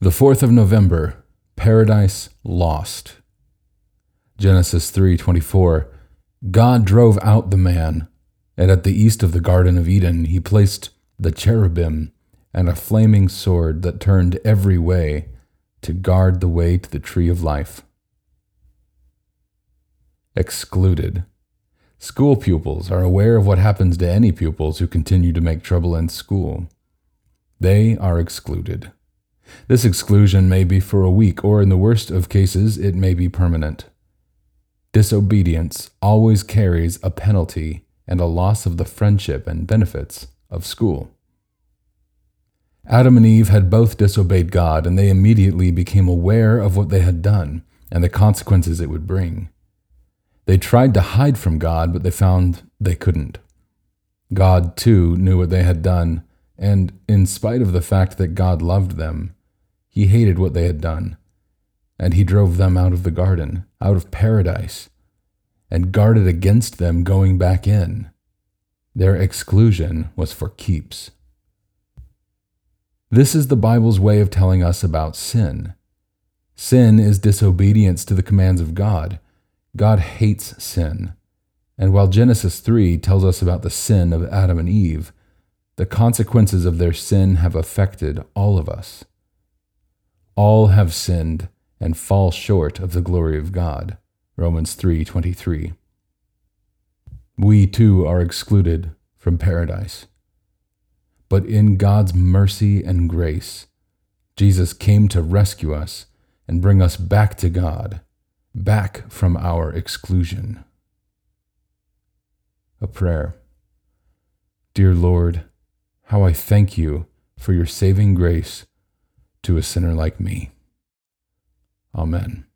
The 4th of November, Paradise Lost. Genesis 3:24 God drove out the man, and at the east of the garden of Eden he placed the cherubim and a flaming sword that turned every way to guard the way to the tree of life. Excluded. School pupils are aware of what happens to any pupils who continue to make trouble in school. They are excluded. This exclusion may be for a week, or in the worst of cases, it may be permanent. Disobedience always carries a penalty and a loss of the friendship and benefits of school. Adam and Eve had both disobeyed God, and they immediately became aware of what they had done and the consequences it would bring. They tried to hide from God, but they found they couldn't. God, too, knew what they had done, and in spite of the fact that God loved them, he hated what they had done, and he drove them out of the garden, out of paradise, and guarded against them going back in. Their exclusion was for keeps. This is the Bible's way of telling us about sin. Sin is disobedience to the commands of God. God hates sin. And while Genesis 3 tells us about the sin of Adam and Eve, the consequences of their sin have affected all of us. All have sinned and fall short of the glory of God. Romans 3:23. We too are excluded from paradise. But in God's mercy and grace, Jesus came to rescue us and bring us back to God, back from our exclusion. A prayer. Dear Lord, how I thank you for your saving grace to a sinner like me. Amen.